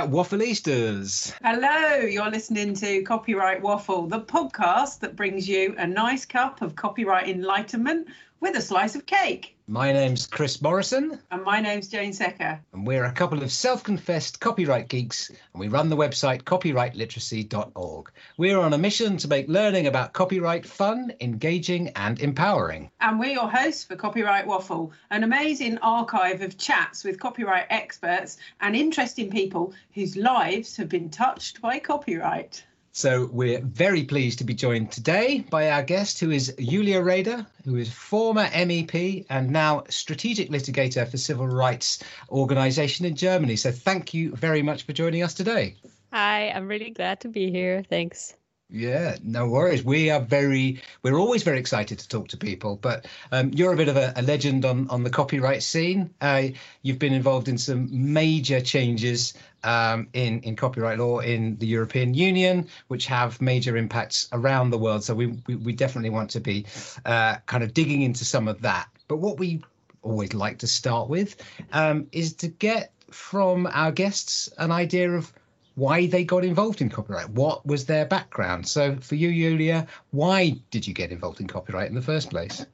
there, Waffleisters. Hello, you're listening to Copyright Waffle, the podcast that brings you a nice cup of copyright enlightenment with a slice of cake. My name's Chris Morrison, And my name's Jane Secker. and we're a couple of self confessed copyright geeks, and we run the website copyrightliteracy.org. We're on a mission to make learning about copyright fun, engaging, and empowering. And we're your hosts for Copyright Waffle, an amazing archive of chats with copyright experts and interesting people whose lives have been touched by copyright. So we're very pleased to be joined today by our guest, who is Julia Reda, who is former MEP and now strategic litigator for civil rights organisation in Germany. So thank you very much for joining us today. Hi, I'm really glad to be here. Thanks. Yeah, no worries. We are very, we're always very excited to talk to people. But um, you're a bit of a, a legend on on the copyright scene. Uh, you've been involved in some major changes um, in in copyright law in the European Union, which have major impacts around the world. So we we, we definitely want to be uh, kind of digging into some of that. But what we always like to start with um, is to get from our guests an idea of why they got involved in copyright. What was their background? So for you, Julia, why did you get involved in copyright in the first place?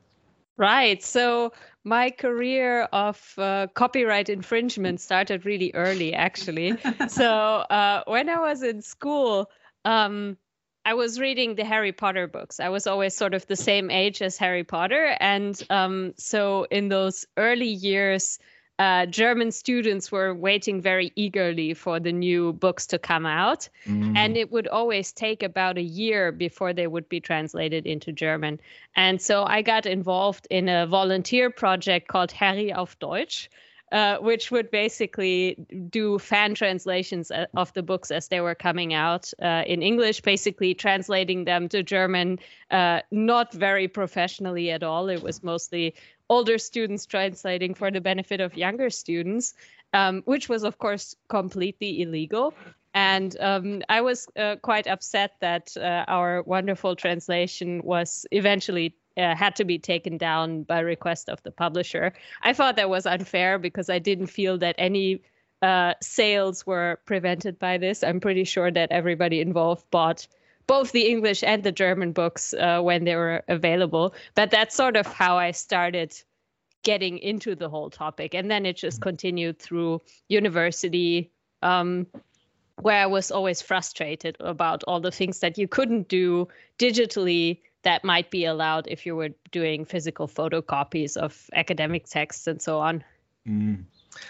Right. So my career of uh, copyright infringement started really early, actually. so uh, when I was in school, um, I was reading the Harry Potter books. I was always sort of the same age as Harry Potter. And um, so in those early years, uh, German students were waiting very eagerly for the new books to come out. And it would always take about a year before they would be translated into German. And so I got involved in a volunteer project called Harry auf Deutsch. Uh, which would basically do fan translations uh, of the books as they were coming out uh, in English, basically translating them to German, uh, not very professionally at all. It was mostly older students translating for the benefit of younger students, um, which was, of course, completely illegal. And um, I was uh, quite upset that uh, our wonderful translation was eventually uh, had to be taken down by request of the publisher. I thought that was unfair because I didn't feel that any uh, sales were prevented by this. I'm pretty sure that everybody involved bought both the English and the German books uh, when they were available. But that's sort of how I started getting into the whole topic. And then it just continued through university. Um, where I was always frustrated about all the things that you couldn't do digitally that might be allowed if you were doing physical photocopies of academic texts and so on.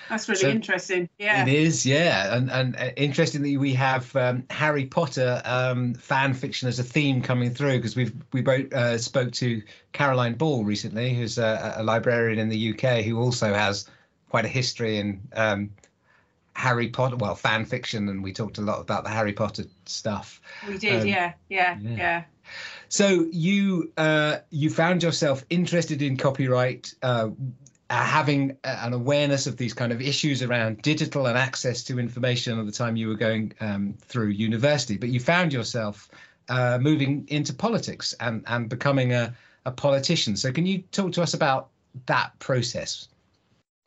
That's really So- interesting. Yeah. It is, yeah, and and uh, interestingly, we have um, Harry Potter um, fan fiction as a theme coming through because we've we both uh, spoke to Caroline Ball recently, who's a, a librarian in the UK who also has quite a history in um, Harry Potter, well, fan fiction, and we talked a lot about the Harry Potter stuff. We did. Um, yeah. Yeah. yeah. Yeah. So you uh, you found yourself interested in copyright, uh, uh, having an awareness of these kind of issues around digital and access to information at the time you were going um, through university. But you found yourself uh, moving into politics and and becoming a, a politician. So can you talk to us about that process?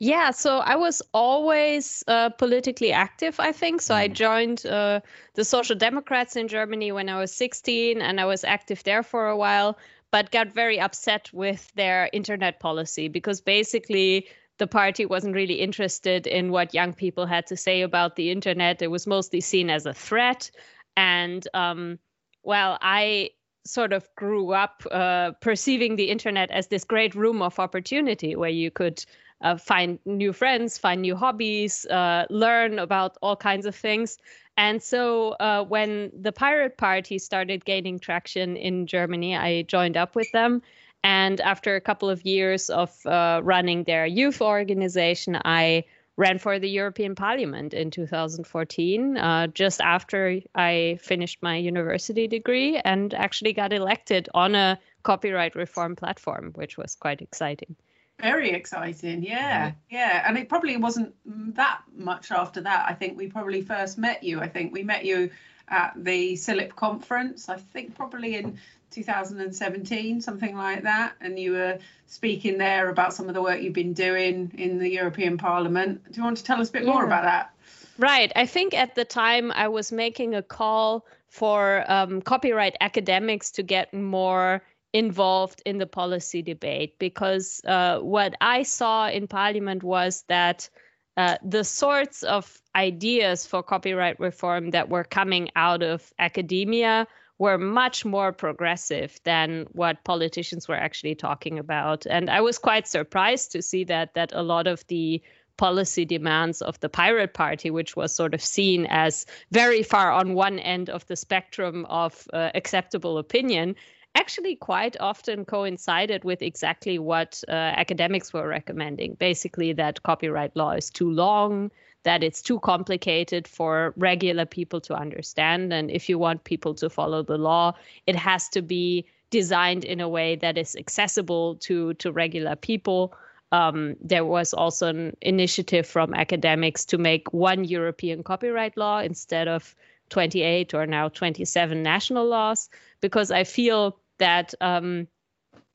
Yeah, so I was always uh, politically active, I think. So I joined uh, the Social Democrats in Germany when I was 16, and I was active there for a while, but got very upset with their internet policy because basically the party wasn't really interested in what young people had to say about the internet. It was mostly seen as a threat. And um, well, I sort of grew up uh, perceiving the internet as this great room of opportunity where you could uh, find new friends, find new hobbies, uh, learn about all kinds of things. And so uh, when the Pirate Party started gaining traction in Germany, I joined up with them. And after a couple of years of uh, running their youth organization, I ran for the European Parliament in 2014, uh, just after I finished my university degree and actually got elected on a copyright reform platform, which was quite exciting. Very exciting. Yeah. Yeah. And it probably wasn't that much after that. I think we probably first met you. I think we met you at the CILIP conference, I think probably in 2017, something like that, and you were speaking there about some of the work you've been doing in the European Parliament. Do you want to tell us a bit yeah. more about that? Right. I think at the time I was making a call for um, copyright academics to get more involved in the policy debate because uh, what I saw in Parliament was that uh, the sorts of ideas for copyright reform that were coming out of academia were much more progressive than what politicians were actually talking about. And I was quite surprised to see that that a lot of the policy demands of the Pirate Party, which was sort of seen as very far on one end of the spectrum of uh, acceptable opinion, actually quite often coincided with exactly what uh, academics were recommending. Basically, that copyright law is too long, that it's too complicated for regular people to understand. And if you want people to follow the law, it has to be designed in a way that is accessible to, to regular people. Um, there was also an initiative from academics to make one European copyright law instead of 28 or now 27 national laws, because I feel that um,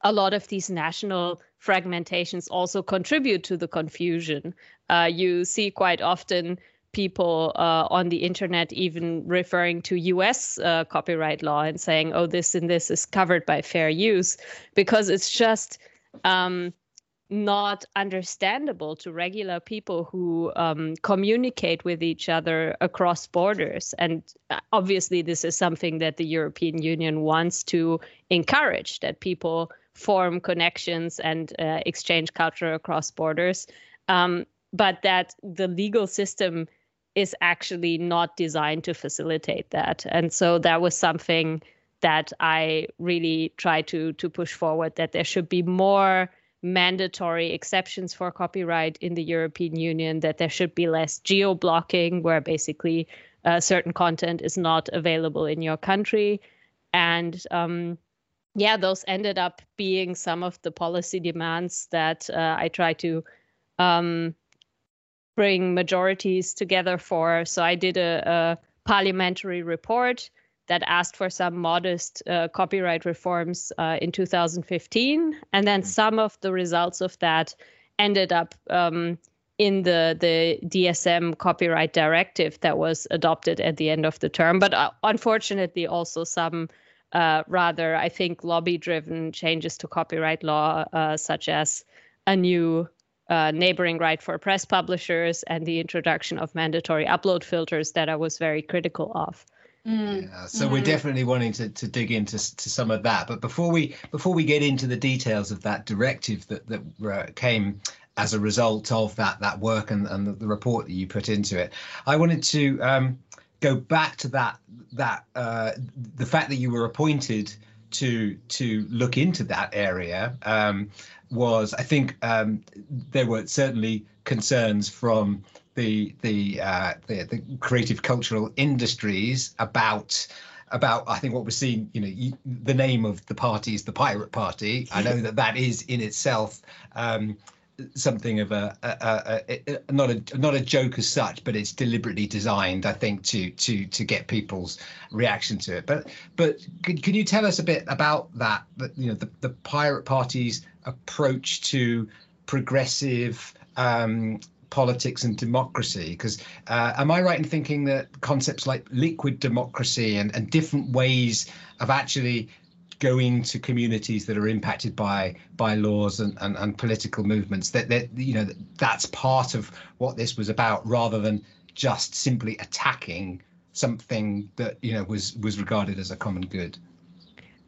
a lot of these national fragmentations also contribute to the confusion. Uh, you see quite often people uh, on the internet even referring to US uh, copyright law and saying, oh, this and this is covered by fair use, because it's just um, not understandable to regular people who um, communicate with each other across borders. And uh, obviously, this is something that the European Union wants to encourage that people form connections and uh, exchange culture across borders, um, but that the legal system is actually not designed to facilitate that. And so that was something that I really tried to to push forward that there should be more mandatory exceptions for copyright in the European Union, that there should be less geo blocking, where basically uh, certain content is not available in your country. And um, yeah, those ended up being some of the policy demands that uh, I try to um, bring majorities together for. So I did a, a parliamentary report that asked for some modest uh, copyright reforms uh, in 2015, and then mm-hmm. some of the results of that ended up um, in the the DSM copyright directive that was adopted at the end of the term. But uh, unfortunately, also some uh, rather, I think, lobby driven changes to copyright law, uh, such as a new uh, neighboring right for press publishers and the introduction of mandatory upload filters that I was very critical of. Mm. Yeah, so mm. we're definitely wanting to, to dig into to some of that. But before we before we get into the details of that directive that that uh, came as a result of that that work and, and the, the, report that you put into it, I wanted to um, go back to that that uh, the fact that you were appointed to to look into that area um, was I think um, there were certainly concerns from the the, uh, the the creative cultural industries about about I think what we're seeing you know you, the name of the party is the pirate party I know that that is in itself um, something of a, a, a, a, not a not a joke as such, but it's deliberately designed, I think, to to to get people's reaction to it. But but can, can you tell us a bit about that? That you know the the pirate party's approach to progressive um, politics and democracy? Because uh, am i right in thinking that concepts like liquid democracy and, and different ways of actually going to communities that are impacted by by laws and, and, and political movements that, that you know that's part of what this was about rather than just simply attacking something that you know was was regarded as a common good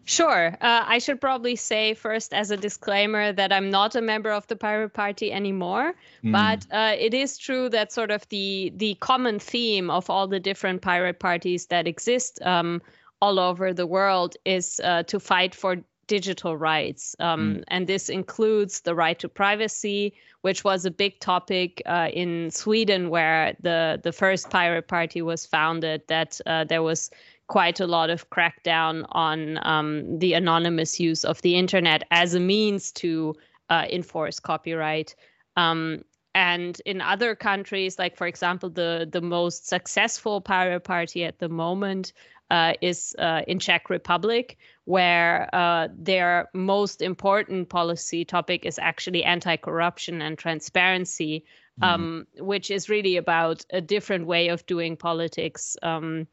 Sure. Uh, I should probably say first, as a disclaimer, that I'm not a member of the Pirate Party anymore. Mm. But uh, it is true that sort of the the common theme of all the different pirate parties that exist um, all over the world is uh, to fight for digital rights. Um, mm. And this includes the right to privacy, which was a big topic uh, in Sweden, where the, the first pirate party was founded, that uh, there was quite a lot of crackdown on um, the anonymous use of the internet as a means to uh, enforce copyright. Um, and in other countries, like for example, the the most successful pirate party at the moment uh, is uh, in Czech Republic, where uh, their most important policy topic is actually anti-corruption and transparency, mm. um, which is really about a different way of doing politics um,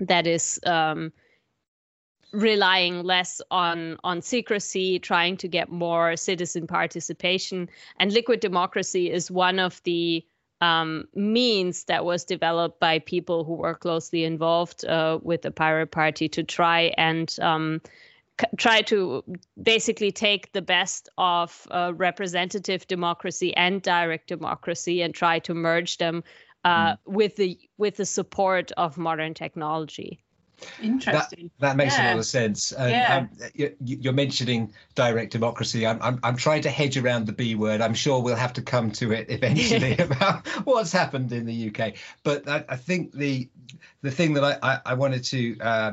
that is. Um, relying less on on secrecy trying to get more citizen participation and liquid democracy is one of the um, means that was developed by people who were closely involved uh, with the pirate party to try and um, c- try to basically take the best of uh, representative democracy and direct democracy and try to merge them uh, mm. with the with the support of modern technology Interesting. That, that makes yeah. a lot of sense. yeah. Um, you, are mentioning direct democracy. I'm, I'm, I'm trying to hedge around the B word. I'm sure we'll have to come to it eventually about what's happened in the UK. But I, I think the the thing that I, I, I wanted to uh,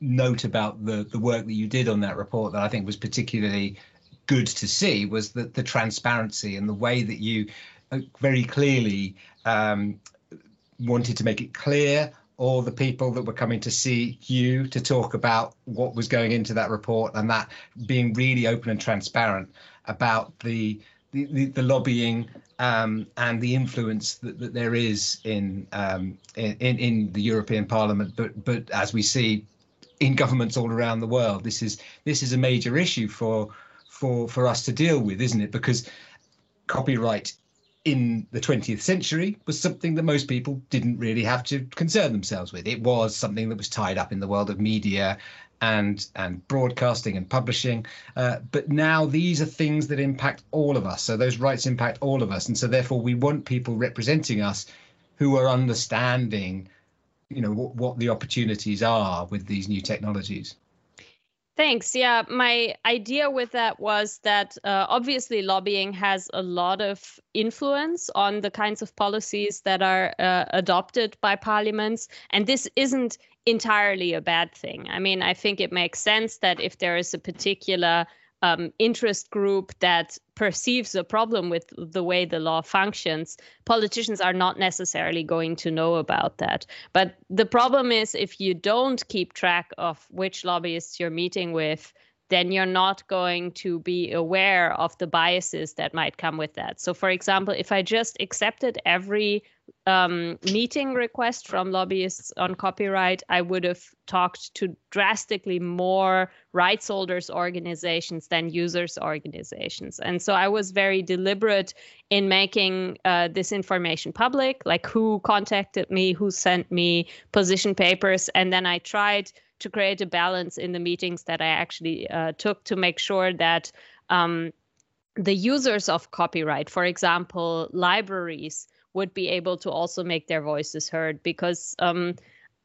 note about the, the work that you did on that report that I think was particularly good to see was that the transparency and the way that you very clearly um, wanted to make it clear all the people that were coming to see you to talk about what was going into that report and that being really open and transparent about the the, the, the lobbying um, and the influence that, that there is in, um, in in the European Parliament, but but as we see in governments all around the world, this is this is a major issue for for for us to deal with, isn't it? Because copyright in the 20th century was something that most people didn't really have to concern themselves with. It was something that was tied up in the world of media and and broadcasting and publishing. Uh, but now these are things that impact all of us. So those rights impact all of us, and so therefore we want people representing us who are understanding, you know, what, what the opportunities are with these new technologies. Thanks. Yeah, my idea with that was that uh, obviously lobbying has a lot of influence on the kinds of policies that are uh, adopted by parliaments. And this isn't entirely a bad thing. I mean, I think it makes sense that if there is a particular um, interest group that perceives a problem with the way the law functions, politicians are not necessarily going to know about that. But the problem is if you don't keep track of which lobbyists you're meeting with, then you're not going to be aware of the biases that might come with that. So, for example, if I just accepted every um, meeting request from lobbyists on copyright, I would have talked to drastically more rights holders organizations than users organizations. And so I was very deliberate in making uh, this information public, like who contacted me, who sent me position papers. And then I tried to create a balance in the meetings that I actually uh, took to make sure that um, the users of copyright, for example, libraries, would be able to also make their voices heard. Because um,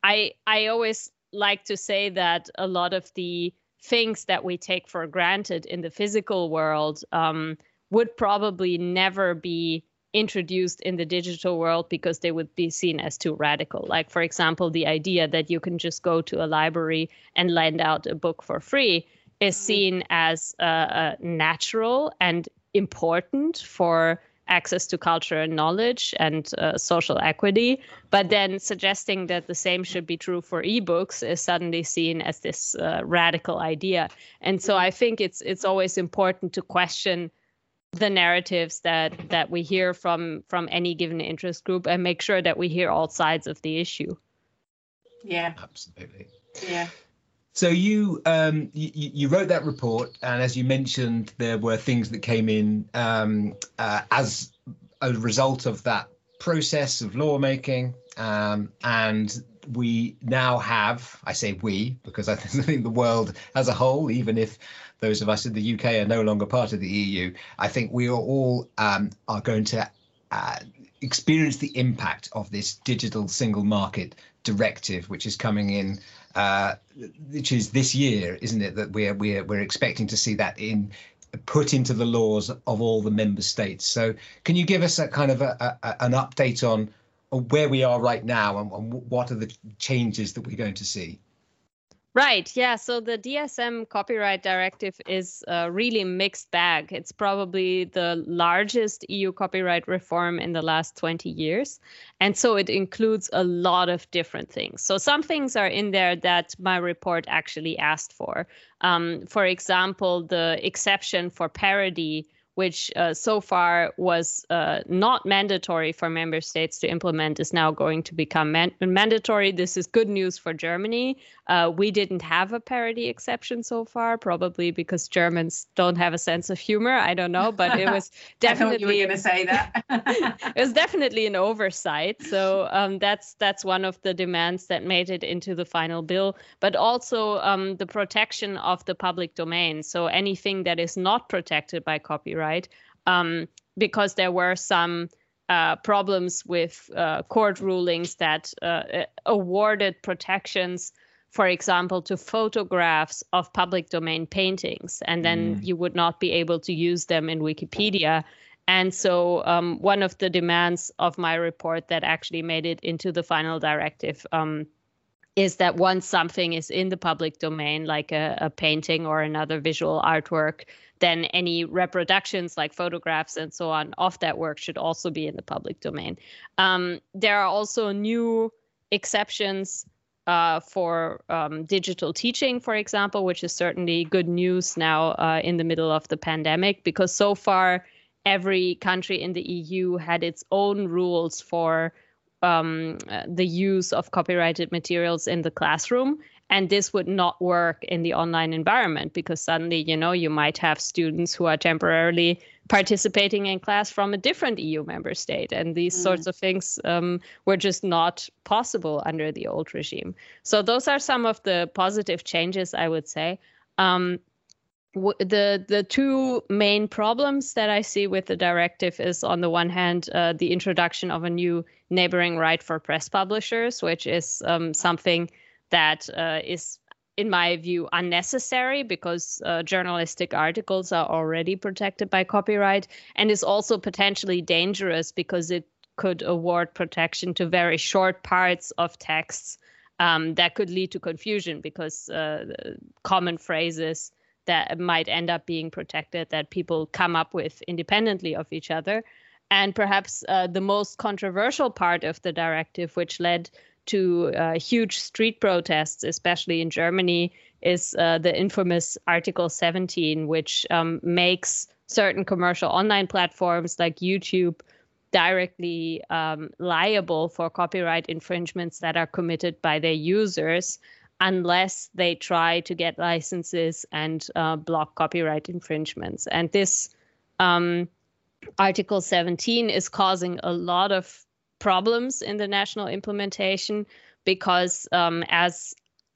I I always like to say that a lot of the things that we take for granted in the physical world um, would probably never be introduced in the digital world because they would be seen as too radical. Like, for example, the idea that you can just go to a library and lend out a book for free is mm-hmm. seen as uh, uh, natural and important for access to culture and knowledge and uh, social equity. But then suggesting that the same should be true for ebooks is suddenly seen as this uh, radical idea. And so I think it's it's always important to question the narratives that that we hear from from any given interest group and make sure that we hear all sides of the issue yeah absolutely yeah so you, um, you you wrote that report, and as you mentioned, there were things that came in um, uh, as a result of that process of lawmaking, um, and we now have, I say we, because I think the world as a whole, even if those of us in the UK are no longer part of the EU, I think we are all um, are going to uh, experience the impact of this digital single market directive, which is coming in, uh, which is this year, isn't it? That we're we're we're expecting to see that in put into the laws of all the member states. So, can you give us a kind of a, a, an update on, where we are right now and, and what are the changes that we're going to see? Right. Yeah. So the DSM copyright directive is a really mixed bag. It's probably the largest EU copyright reform in the last 20 years. And so it includes a lot of different things. So some things are in there that my report actually asked for. Um, for example, the exception for parody which uh, so far was uh, not mandatory for member states to implement, is now going to become man- mandatory. This is good news for Germany. Uh, we didn't have a parody exception so far, probably because Germans don't have a sense of humor. I don't know, but it was definitely. you were going to say that. it was definitely an oversight. So um, that's that's one of the demands that made it into the final bill, but also um, the protection of the public domain. So anything that is not protected by copyright, um, because there were some. Uh, problems with uh, court rulings that uh, awarded protections for example, to photographs of public domain paintings, and then mm. you would not be able to use them in Wikipedia. And so, um, one of the demands of my report that actually made it into the final directive um, is that once something is in the public domain, like a, a painting or another visual artwork, then any reproductions like photographs and so on of that work should also be in the public domain. Um, there are also new exceptions uh, for um, digital teaching, for example, which is certainly good news now uh, in the middle of the pandemic, because so far every country in the EU had its own rules for um, the use of copyrighted materials in the classroom. And this would not work in the online environment because suddenly, you know, you might have students who are temporarily participating in class from a different EU member state. And these mm. sorts of things um, were just not possible under the old regime. So, those are some of the positive changes, I would say. Um, the the two main problems that I see with the directive is on the one hand uh, the introduction of a new neighboring right for press publishers, which is um, something that uh, is in my view, unnecessary because uh, journalistic articles are already protected by copyright and is also potentially dangerous because it could award protection to very short parts of texts um, that could lead to confusion because uh, common phrases that might end up being protected that people come up with independently of each other. And perhaps uh, the most controversial part of the directive, which led to uh, huge street protests, especially in Germany, is uh, the infamous Article 17, which um, makes certain commercial online platforms like YouTube directly um, liable for copyright infringements that are committed by their users unless they try to get licenses and uh, block copyright infringements. And this um, Article 17 is causing a lot of problems in the national implementation because, um, as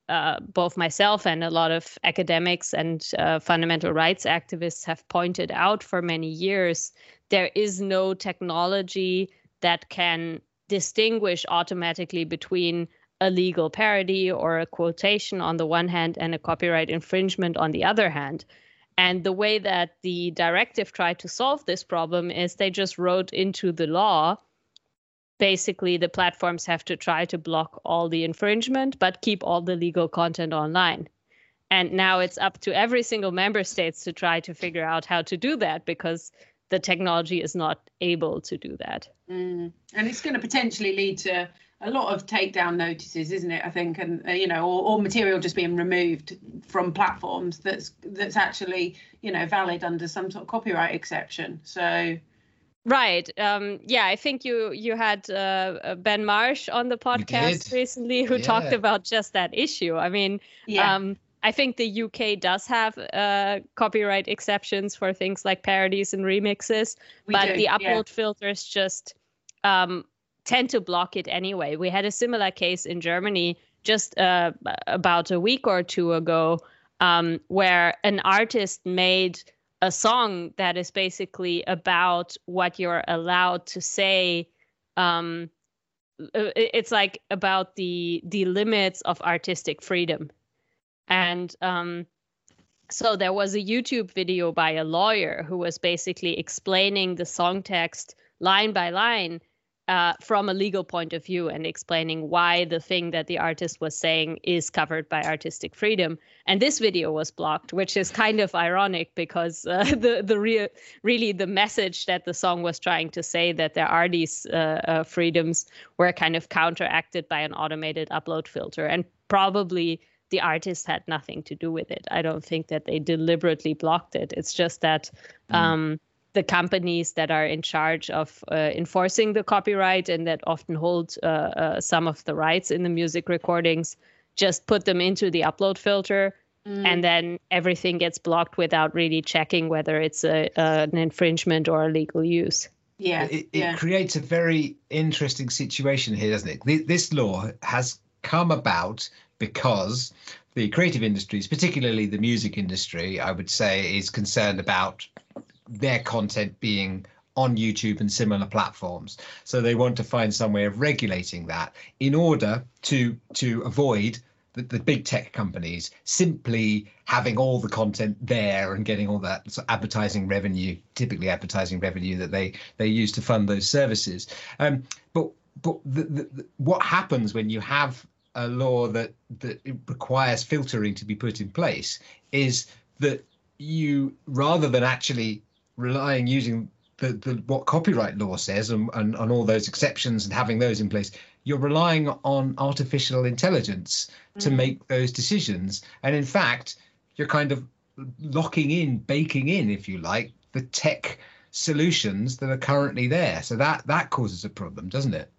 uh, both myself and a lot of academics and uh, fundamental rights activists have pointed out for many years, there is no technology that can distinguish automatically between a legal parody or a quotation on the one hand and a copyright infringement on the other hand. And the way that the directive tried to solve this problem is they just wrote into the law basically the platforms have to try to block all the infringement but keep all the legal content online and now it's up to every single member states to try to figure out how to do that because the technology is not able to do that mm. and it's going to potentially lead to a lot of takedown notices isn't it i think and uh, you know or, or material just being removed from platforms that's that's actually you know valid under some sort of copyright exception so Right. Um, yeah, I think you you had uh, uh Ben Marsh on the podcast recently who yeah. talked about just that issue. I mean, yeah. um, I think the UK does have uh, copyright exceptions for things like parodies and remixes, we but do, the upload yeah. filters just um, tend to block it anyway. We had a similar case in Germany just uh, about a week or two ago, um, where an artist made a song that is basically about what you're allowed to say um, it's like about the the limits of artistic freedom and um, so there was a youtube video by a lawyer who was basically explaining the song text line by line uh, from a legal point of view and explaining why the thing that the artist was saying is covered by artistic freedom. And this video was blocked, which is kind of ironic because uh, the the real really the message that the song was trying to say that there are these uh, uh, freedoms were kind of counteracted by an automated upload filter, and probably the artist had nothing to do with it. I don't think that they deliberately blocked it. It's just that. Mm. The companies that are in charge of uh, enforcing the copyright and that often hold uh, uh, some of the rights in the music recordings just put them into the upload filter mm. and then everything gets blocked without really checking whether it's a, an infringement or a legal use yeah it, it yeah. creates a very interesting situation here doesn't it this law has come about because the creative industries particularly the music industry i would say is concerned about their content being on YouTube and similar platforms. So they want to find some way of regulating that in order to to avoid the, the big tech companies simply having all the content there and getting all that of advertising revenue, typically advertising revenue that they they use to fund those services. Um, but but the, the, what happens when you have a law that that requires filtering to be put in place is that you rather than actually relying using the, the what copyright law says and, and, and all those exceptions and having those in place you're relying on artificial intelligence to mm. make those decisions. And in fact you're kind of locking in baking in if you like the tech solutions that are currently there. So that that causes a problem doesn't it?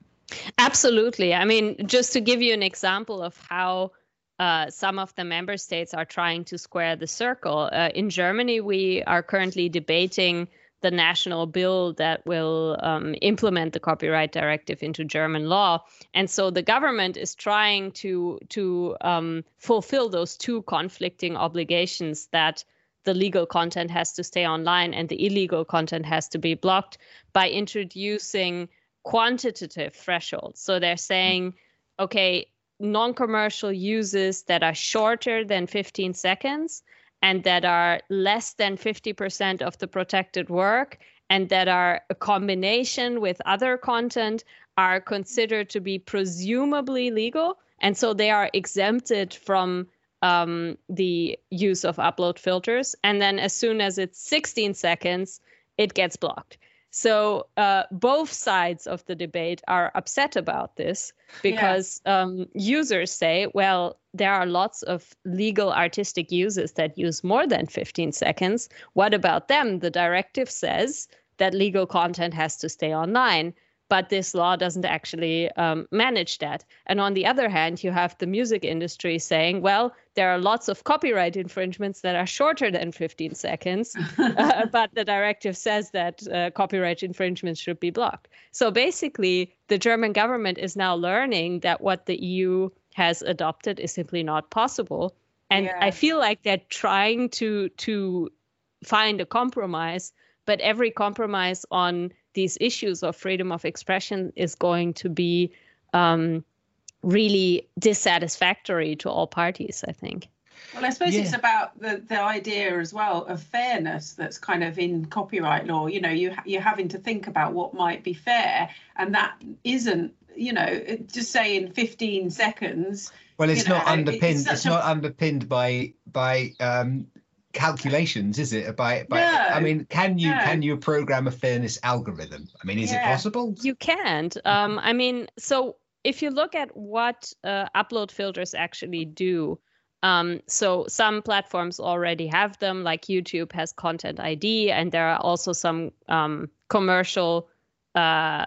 Absolutely. I mean just to give you an example of how uh, some of the member states are trying to square the circle. Uh, in Germany, we are currently debating the national bill that will um, implement the copyright directive into German law, and so the government is trying to to um, fulfill those two conflicting obligations that the legal content has to stay online and the illegal content has to be blocked by introducing quantitative thresholds. So they're saying, okay, non-commercial uses that are shorter than 15 seconds and that are less than 50% of the protected work and that are a combination with other content are considered to be presumably legal. And so they are exempted from um, the use of upload filters. And then as soon as it's 16 seconds it gets blocked so uh, both sides of the debate are upset about this because yeah. um, users say, well, there are lots of legal artistic uses that use more than 15 seconds. What about them? The directive says that legal content has to stay online but this law doesn't actually um, manage that. And on the other hand, you have the music industry saying, well, there are lots of copyright infringements that are shorter than 15 seconds, uh, but the directive says that uh, copyright infringements should be blocked. So basically, the German government is now learning that what the EU has adopted is simply not possible. And yeah. I feel like they're trying to to find a compromise, but every compromise on these issues of freedom of expression is going to be um, really dissatisfactory to all parties, I think. Well, I suppose yeah. it's about the, the idea as well of fairness that's kind of in copyright law. You know, you you're having to think about what might be fair, and that isn't. You know, just say in 15 seconds. Well, it's not know, underpinned. It's, it's a... not underpinned by by um, calculations, is it? By by, no, I mean, can you no. can you program a fairness algorithm? I mean, is yeah. it possible? You can't. Um, I mean, so if you look at what uh, upload filters actually do, um, so some platforms already have them, like YouTube has Content ID, and there are also some um, commercial. Uh,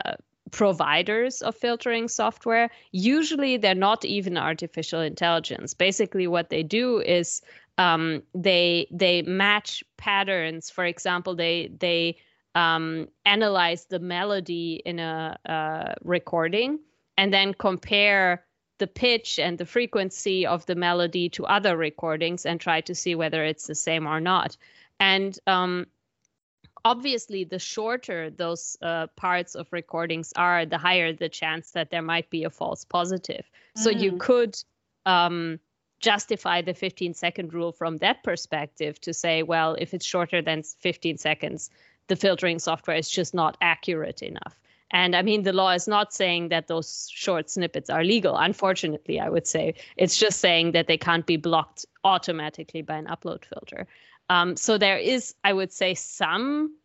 providers of filtering software usually they're not even artificial intelligence basically what they do is um, they they match patterns. For example, they they um, analyze the melody in a, a recording and then compare the pitch and the frequency of the melody to other recordings and try to see whether it's the same or not. And um, obviously, the shorter those uh, parts of recordings are, the higher the chance that there might be a false positive. Mm. So you mm. could um, justify the 15 second rule from that perspective to say, well, if it's shorter than 15 seconds, the filtering software is just not accurate enough. And I mean, the law is not saying that those short snippets are legal. Unfortunately, I would say it's just saying that they can't be blocked automatically by an upload filter. Um, so there is, I would say, some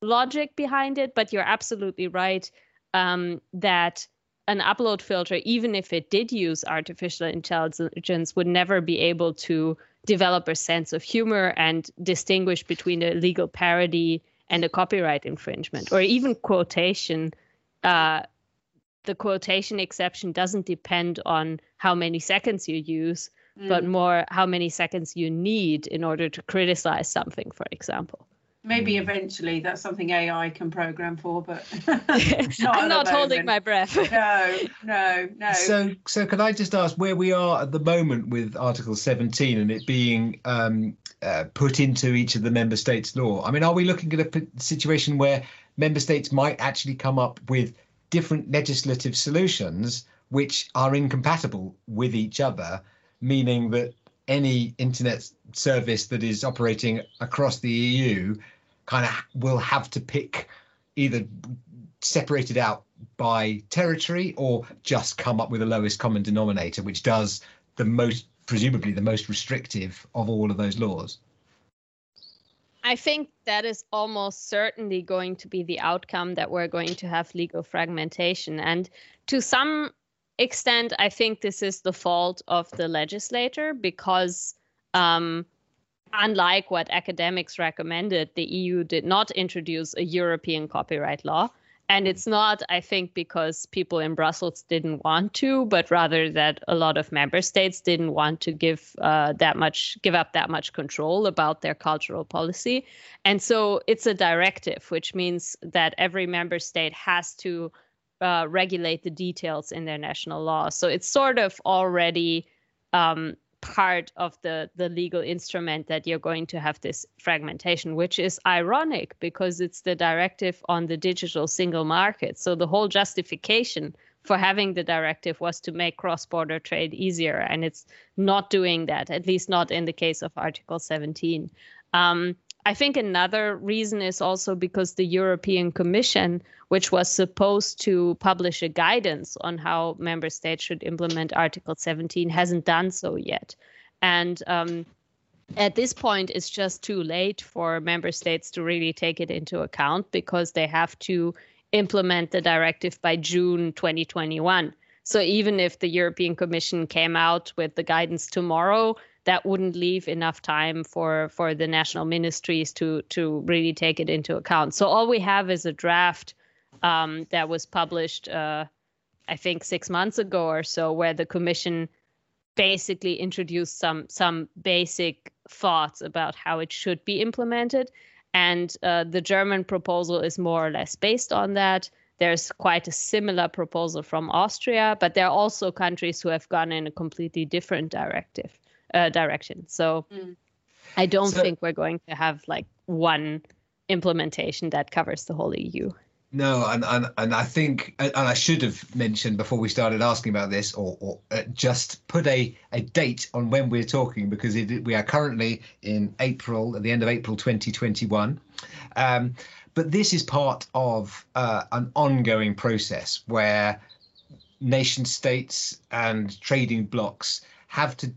logic behind it, but you're absolutely right um, that an upload filter, even if it did use artificial intelligence, would never be able to develop a sense of humor and distinguish between a legal parody and a copyright infringement or even quotation. Uh, the quotation exception doesn't depend on how many seconds you use, mm. but more how many seconds you need in order to criticize something, for example. Maybe mm. eventually that's something AI can program for, but not I'm not holding my breath. no, no, no. So, so can I just ask where we are at the moment with Article 17 and it being um, uh, put into each of the member states' law? I mean, are we looking at a situation where member states might actually come up with different legislative solutions which are incompatible with each other, meaning that any internet service that is operating across the EU kind of will have to pick either separated out by territory or just come up with the lowest common denominator, which does the most, presumably, the most restrictive of all of those laws. I think that is almost certainly going to be the outcome that we're going to have legal fragmentation. And to some extent, I think this is the fault of the legislator because um, unlike what academics recommended, the EU did not introduce a European copyright law. And it's not, I think, because people in Brussels didn't want to, but rather that a lot of member states didn't want to give uh, that much, give up that much control about their cultural policy. And so it's a directive, which means that every member state has to uh, regulate the details in their national law. So it's sort of already um, part of the the legal instrument that you're going to have this fragmentation which is ironic because it's the directive on the digital single market. So the whole justification for having the directive was to make cross-border trade easier and it's not doing that at least not in the case of article 17 um, I think another reason is also because the European Commission, which was supposed to publish a guidance on how member states should implement Article 17, hasn't done so yet. And um, at this point, it's just too late for member states to really take it into account because they have to implement the directive by June 2021. So even if the European Commission came out with the guidance tomorrow, that wouldn't leave enough time for for the national ministries to to really take it into account. So all we have is a draft um, that was published, uh, I think, six months ago or so, where the commission basically introduced some some basic thoughts about how it should be implemented, and uh, the German proposal is more or less based on that. There's quite a similar proposal from Austria, but there are also countries who have gone in a completely different directive uh, direction. So mm. I don't so, think we're going to have like one implementation that covers the whole EU. No, and, and and I think, and I should have mentioned before we started asking about this, or, or uh, just put a, a date on when we're talking because it, we are currently in April, at the end of April 2021. Um, but this is part of uh, an ongoing process where nation states and trading blocks have to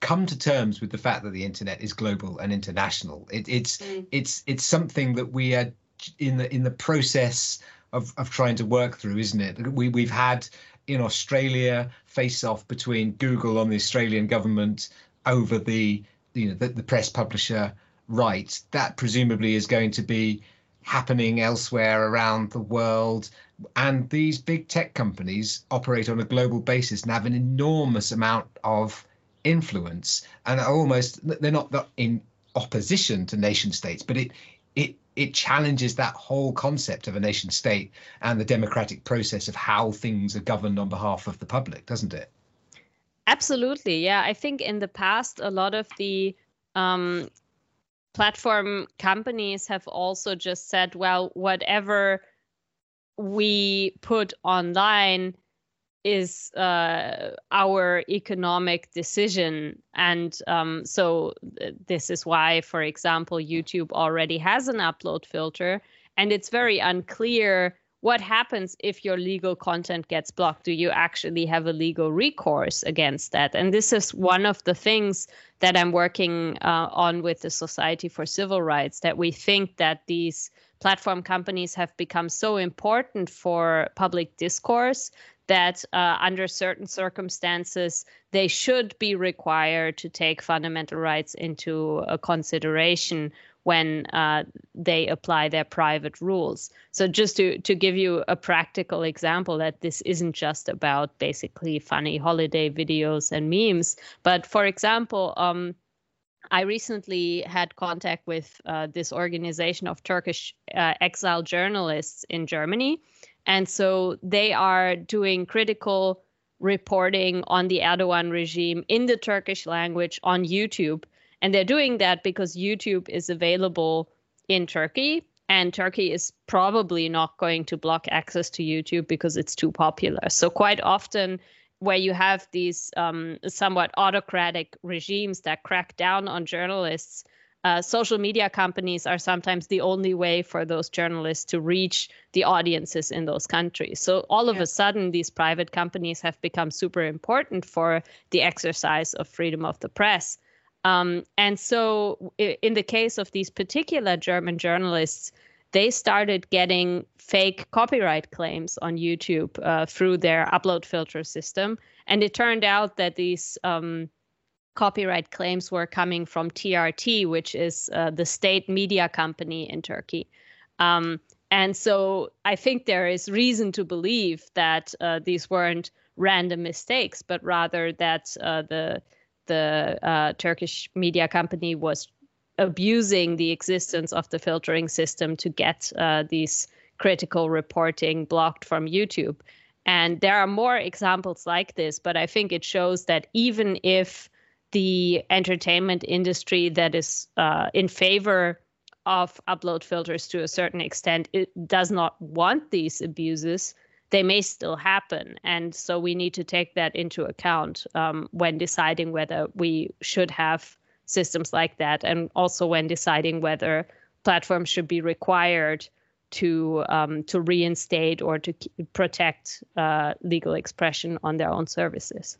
come to terms with the fact that the internet is global and international. It, it's mm. it's it's something that we are in the in the process of of trying to work through, isn't it? We we've had in Australia face off between Google on the Australian government over the you know the, the press publisher right. That presumably is going to be happening elsewhere around the world. And these big tech companies operate on a global basis and have an enormous amount of influence and almost they're not in opposition to nation states, but it it it challenges that whole concept of a nation state and the democratic process of how things are governed on behalf of the public, doesn't it? Absolutely, yeah. I think in the past, a lot of the um, platform companies have also just said, well, whatever we put online is uh, our economic decision. And um, so th- this is why, for example, YouTube already has an upload filter. And it's very unclear what happens if your legal content gets blocked? Do you actually have a legal recourse against that? And this is one of the things that I'm working uh, on with the Society for Civil Rights that we think that these platform companies have become so important for public discourse that uh, under certain circumstances they should be required to take fundamental rights into a consideration when uh, they apply their private rules. So just to to give you a practical example that this isn't just about basically funny holiday videos and memes, but for example. Um, I recently had contact with uh, this organization of Turkish uh, exile journalists in Germany. And so they are doing critical reporting on the Erdogan regime in the Turkish language on YouTube. And they're doing that because YouTube is available in Turkey. And Turkey is probably not going to block access to YouTube because it's too popular. So, quite often, where you have these um, somewhat autocratic regimes that crack down on journalists, uh, social media companies are sometimes the only way for those journalists to reach the audiences in those countries. So all of yeah. a sudden, these private companies have become super important for the exercise of freedom of the press. Um, and so, in the case of these particular German journalists, they started getting fake copyright claims on YouTube uh, through their upload filter system. And it turned out that these um, copyright claims were coming from TRT, which is uh, the state media company in Turkey. Um, and so I think there is reason to believe that uh, these weren't random mistakes, but rather that uh, the the uh, Turkish media company was abusing the existence of the filtering system to get uh, these critical reporting blocked from YouTube. And there are more examples like this, but I think it shows that even if the entertainment industry that is uh, in favor of upload filters to a certain extent it does not want these abuses, they may still happen. And so we need to take that into account um, when deciding whether we should have systems like that, and also when deciding whether platforms should be required to um, to reinstate or to protect uh, legal expression on their own services.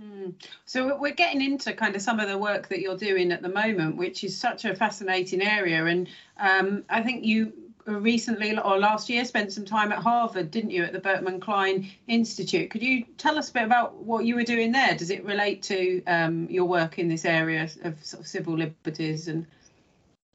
Mm. So we're getting into kind of some of the work that you're doing at the moment, which is such a fascinating area. And um, I think you recently or last year spent some time at Harvard, didn't you, at the Berkman Klein Institute? Could you tell us a bit about what you were doing there? Does it relate to um, your work in this area of, sort of civil liberties and?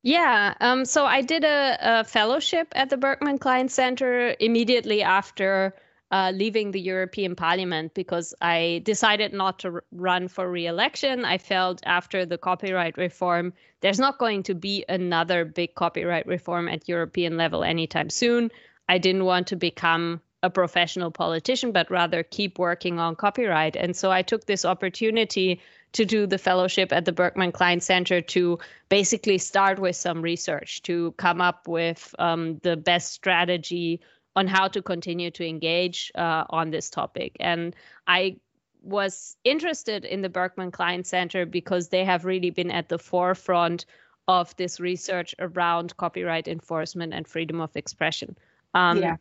Yeah, um, so I did a, a, fellowship at the Berkman Klein Center immediately after uh, leaving the European Parliament because I decided not to r- run for re-election. I felt after the copyright reform, there's not going to be another big copyright reform at European level anytime soon. I didn't want to become a professional politician, but rather keep working on copyright. And so I took this opportunity to do the fellowship at the Berkman Klein Center to basically start with some research to come up with um, the best strategy on how to continue to engage uh, on this topic. And I was interested in the Berkman Klein Center because they have really been at the forefront of this research around copyright enforcement and freedom of expression. Um, yeah.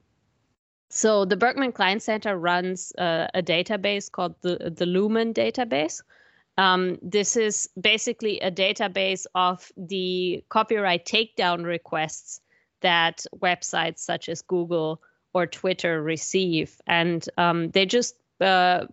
So the Berkman Klein Center runs uh, a database called the the Lumen database. Um, this is basically a database of the copyright takedown requests that websites such as Google or Twitter receive. And um, they just uh,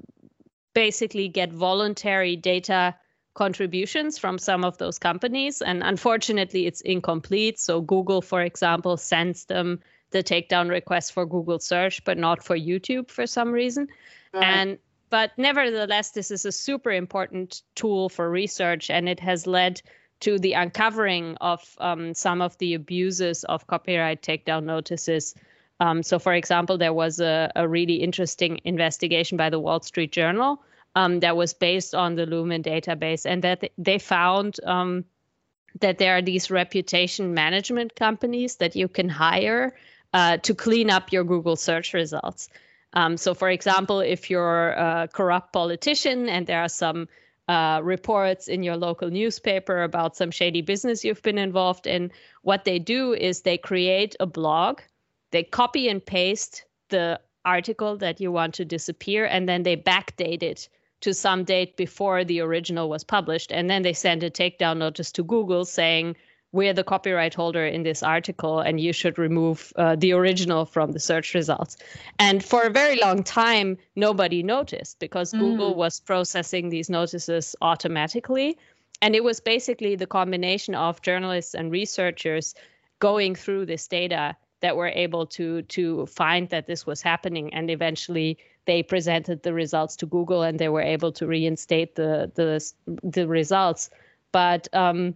basically get voluntary data contributions from some of those companies. And unfortunately, it's incomplete. So, Google, for example, sends them the takedown request for Google search, but not for YouTube for some reason. Right. And but nevertheless, this is a super important tool for research, and it has led to the uncovering of um, some of the abuses of copyright takedown notices. Um, so, for example, there was a, a, really interesting investigation by the Wall Street Journal um, that was based on the Lumen database, and that they found um, that there are these reputation management companies that you can hire uh, to clean up your Google search results. Um, so, for example, if you're a corrupt politician and there are some uh, reports in your local newspaper about some shady business you've been involved in. What they do is they create a blog they copy and paste the article that you want to disappear and then they backdate it to some date before the original was published and then they send a takedown notice to google saying we're the copyright holder in this article and you should remove uh, the original from the search results. And for a very long time nobody noticed because mm. google was processing these notices automatically. And it was basically the combination of journalists and researchers going through this data that were able to to find that this was happening. And eventually they presented the results to google and they were able to reinstate the the the results. But um,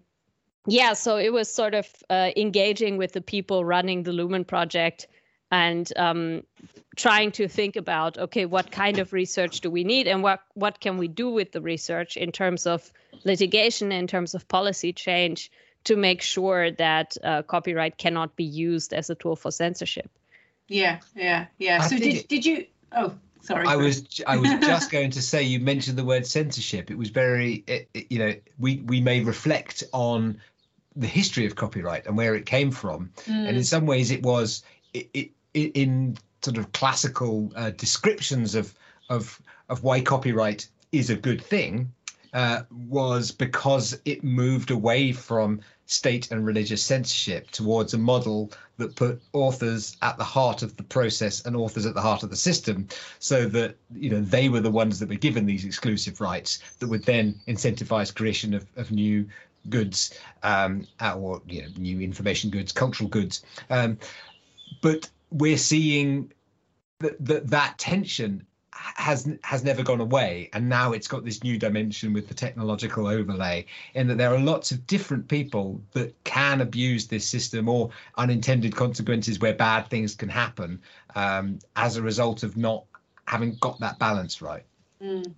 yeah so it was sort of uh, engaging with the people running the lumen project and um, trying to think about okay what kind of research do we need and what what can we do with the research in terms of litigation in terms of policy change to make sure that uh, copyright cannot be used as a tool for censorship. Yeah, yeah, yeah. I so did it, did you? Oh, sorry. I was I was just going to say you mentioned the word censorship. It was very it, it, you know we we may reflect on the history of copyright and where it came from, mm. and in some ways it was it, in sort of classical uh, descriptions of of of why copyright is a good thing uh, was because it moved away from state and religious censorship towards a model that put authors at the heart of the process and authors at the heart of the system so that you know they were the ones that were given these exclusive rights that would then incentivize creation of, of new goods um, or you know new information goods cultural goods. Um, but we're seeing that that, that tension has has never gone away. And now it's got this new dimension with the technological overlay in that there are lots of different people that can abuse this system or unintended consequences where bad things can happen um, as a result of not having got that balance right. Mm.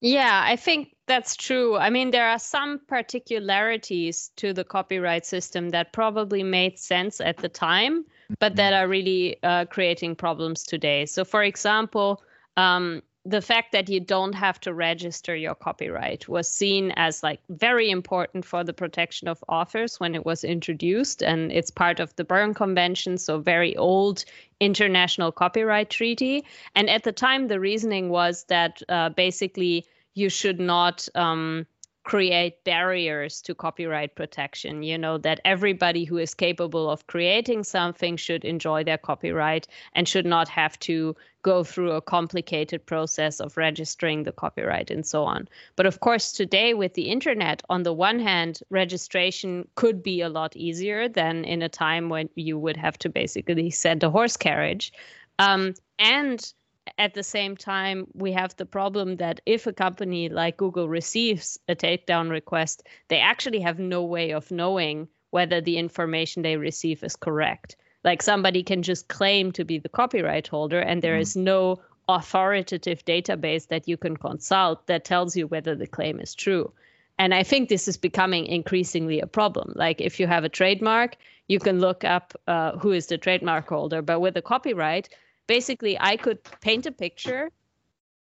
yeah i think that's true i mean there are some particularities to the copyright system that probably made sense at the time but that mm-hmm. are really uh, creating problems today. So, for example, um, the fact that you don't have to register your copyright was seen as like very important for the protection of authors when it was introduced and it's part of the berne convention so very old international copyright treaty and at the time the reasoning was that uh, basically you should not um, create barriers to copyright protection. You know that everybody who is capable of creating something should enjoy their copyright and should not have to go through a complicated process of registering the copyright and so on. But of course today with the internet on the one hand registration could be a lot easier than in a time when you would have to basically send a horse carriage. Um, and at the same time, we have the problem that if a company like Google receives a takedown request, they actually have no way of knowing whether the information they receive is correct. Like somebody can just claim to be the copyright holder, and there mm. is no authoritative database that you can consult that tells you whether the claim is true. And I think this is becoming increasingly a problem. Like if you have a trademark, you can look up uh, who is the trademark holder, but with a copyright, basically I could paint a picture,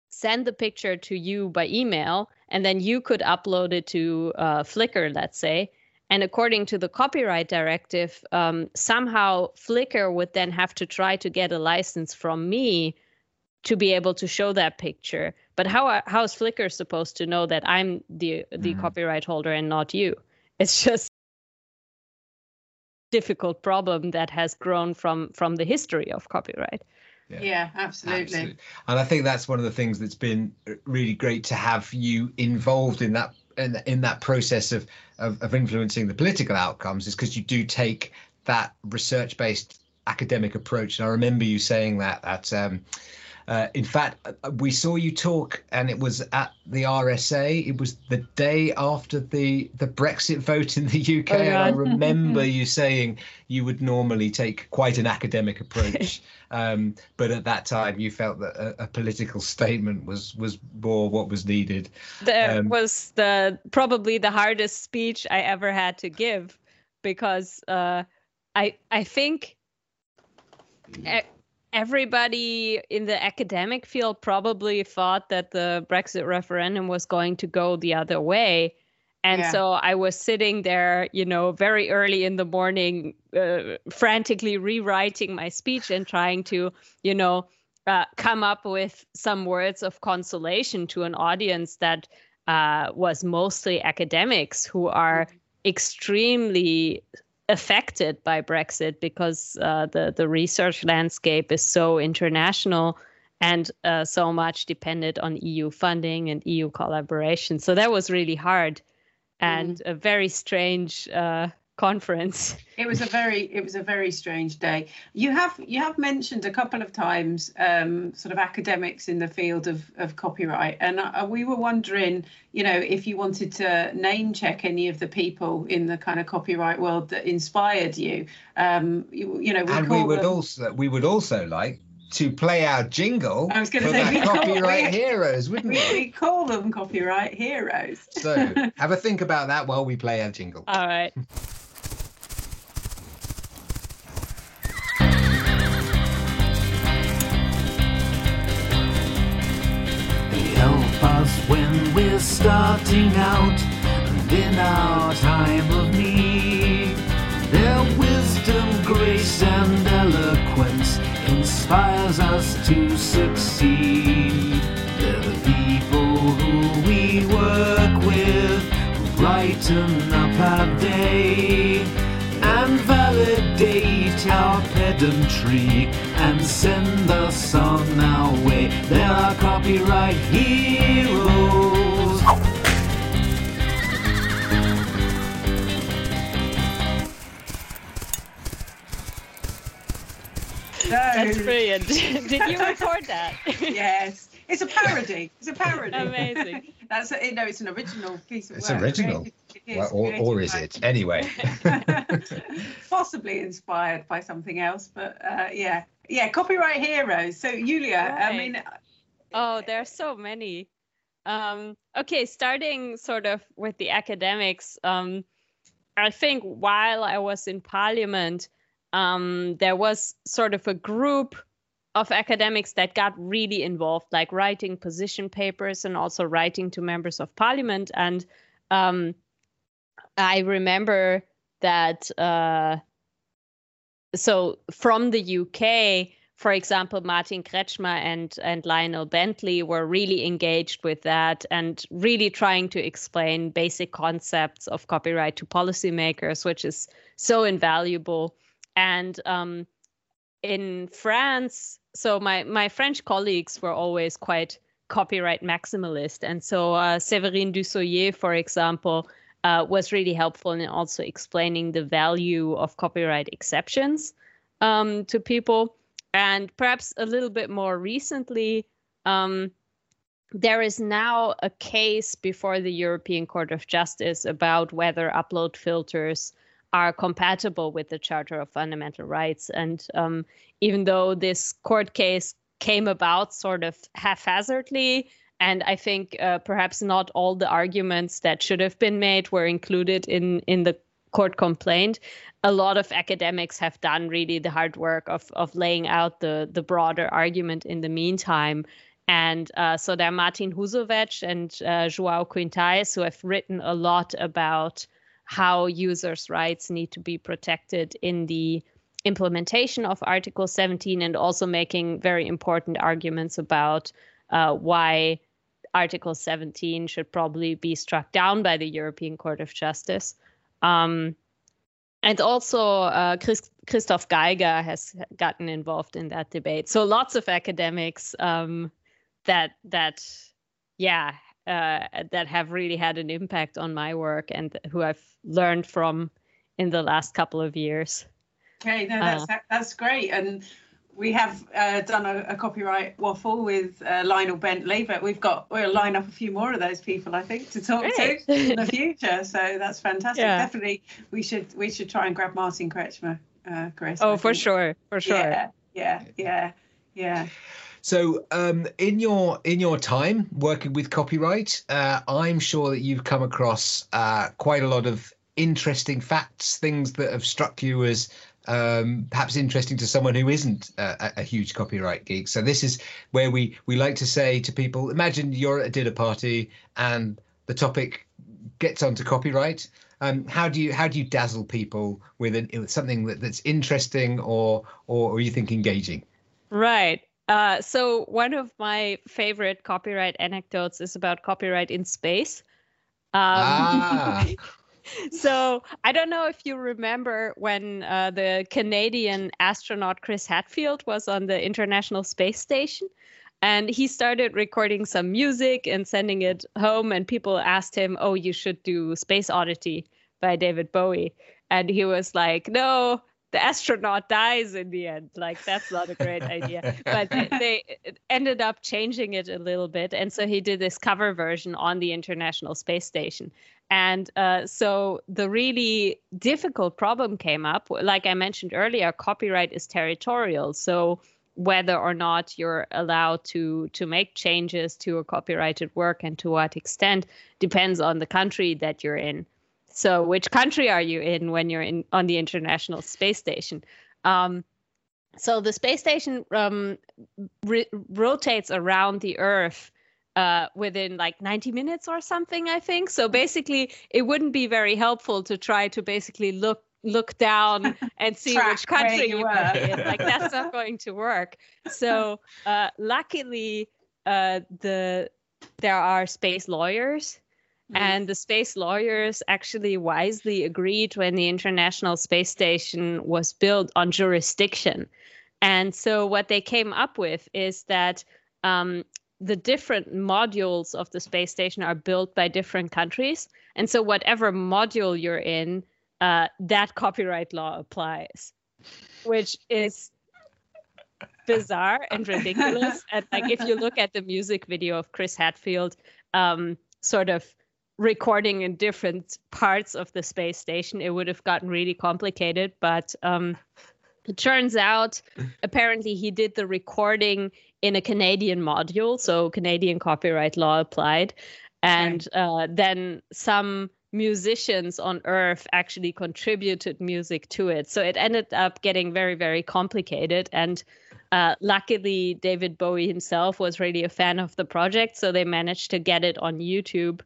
send the picture to you by email, and then you could upload it to uh, Flickr, let's say. And according to the copyright directive, um, somehow Flickr would then have to try to get a license from me to be able to show that picture. But how how is Flickr supposed to know that I'm the the mm. copyright holder and not you? It's just difficult problem that has grown from from the history of copyright. Yeah, yeah absolutely. absolutely. And I think that's one of the things that's been really great to have you involved in that in, in that process of, of, of influencing the political outcomes is because you do take that research based academic approach. And I remember you saying that at um, uh, in fact, we saw you talk, and it was at the RSA. It was the day after the the Brexit vote in the UK, oh, and I remember you saying you would normally take quite an academic approach, um, but at that time you felt that a, a, political statement was was more what was needed. That um, was the probably the hardest speech I ever had to give, because uh, I I think everybody in the academic field probably thought that the Brexit referendum was going to go the other way. And Yeah. so I was sitting there, you know, very early in the morning, uh, frantically rewriting my speech and trying to, you know, uh, come up with some words of consolation to an audience that uh, was mostly academics who are extremely affected by Brexit because uh, the the research landscape is so international and uh, so much depended on EU funding and EU collaboration. So that was really hard and a very strange uh, conference. It was a very it was a very strange day. You have you have mentioned a couple of times um, sort of academics in the field of, of copyright, and uh, we were wondering, you know, if you wanted to name check any of the people in the kind of copyright world that inspired you. Um, you, you know, we and we would them- also we would also like to play our jingle I was gonna for say, the we call- copyright we- heroes, wouldn't we, we? we call them copyright heroes. So have a think about that while we play our jingle. All right. When we're starting out and in our time of need. Their wisdom, grace, and eloquence inspires us to succeed. They're the people who we work with who brighten up our day and validate our pedantry and send us on our way. They're our copyright heroes. That's brilliant. Did you record that? yes, it's a parody. It's a parody. Amazing. That's a, no, it's an original piece of It's work. It's original. Created- it Well, or, or is by- it? Anyway. possibly inspired by something else but uh, yeah yeah copyright heroes so julia i mean Oh, there are so many. Um, okay, starting sort of with the academics. Um, I think while I was in parliament, um, there was sort of a group of academics that got really involved, like writing position papers and also writing to members of parliament. And um, I remember that. Uh, so from the UK, for example, Martin Kretschmer and and Lionel Bently were really engaged with that and really trying to explain basic concepts of copyright to policymakers, which is so invaluable. And um, in France, so my my French colleagues were always quite copyright maximalist, and so uh, Séverine Dusollier, for example, uh, was really helpful in also explaining the value of copyright exceptions um, to people. And perhaps a little bit more recently, um, there is now a case before the European Court of Justice about whether upload filters are compatible with the Charter of Fundamental Rights. And um, even though this court case came about sort of haphazardly, and I think uh, perhaps not all the arguments that should have been made were included in in the court complaint. A lot of academics have done really the hard work of of laying out the the broader argument in the meantime. And uh, so there are Martin Husovec and uh, Joao Quintais who have written a lot about how users' rights need to be protected in the implementation of Article 17 and also making very important arguments about uh, why Article 17 should probably be struck down by the European Court of Justice. Um, and also, uh, Chris, Christophe Geiger has gotten involved in that debate. So lots of academics um, that that, yeah, uh, that have really had an impact on my work and who I've learned from in the last couple of years. okay no that's that's great and we have uh, done a, a copyright waffle with uh, lionel bently but we've got we'll line up a few more of those people i think to talk Great. to in the future so that's fantastic Yeah. definitely we should we should try and grab martin kretschmer uh, chris Oh, I for think. sure, for sure. yeah yeah yeah yeah So, um, in your in your time working with copyright, uh, I'm sure that you've come across uh, quite a lot of interesting facts, things that have struck you as um, perhaps interesting to someone who isn't a, a huge copyright geek. So, this is where we we like to say to people: Imagine you're at a dinner party and the topic gets onto copyright. Um, how do you how do you dazzle people with, an, with something that, that's interesting or, or or you think engaging? Right. Uh, so one of my favorite copyright anecdotes is about copyright in space. Um, ah, so I don't know if you remember when uh, the Canadian astronaut Chris Hadfield was on the International Space Station. And he started recording some music and sending it home. And people asked him, Oh, you should do Space Oddity by David Bowie. And he was like, No, the astronaut dies in the end. Like that's not a great idea. But they, they, ended up changing it a little bit, and so he did this cover version on the International Space Station. And uh, so the really difficult problem came up. Like I mentioned earlier, copyright is territorial. So whether or not you're allowed to to make changes to a copyrighted work and to what extent depends on the country that you're in. So, which country are you in when you're in on the International Space Station? Um, so the space station um, re- rotates around the Earth uh, within like 90 minutes or something, I think. So basically, it wouldn't be very helpful to try to basically look look down and see which country you were in. Like that's not going to work. So uh, luckily, uh, the there are space lawyers and the space lawyers actually wisely agreed when the International Space Station was built on jurisdiction. And so, what they came up with is that um, the different modules of the space station are built by different countries. And so, whatever module you're in, uh, that copyright law applies, which is bizarre and ridiculous. and like, if you look at the music video of Chris Hadfield, um, sort of recording in different parts of the space station, it would have gotten really complicated. But um, it turns out, apparently, he did the recording in a Canadian module, so Canadian copyright law applied. And uh, then some musicians on Earth actually contributed music to it. So it ended up getting very, very complicated. And uh, luckily, David Bowie himself was really a fan of the project, so they managed to get it on YouTube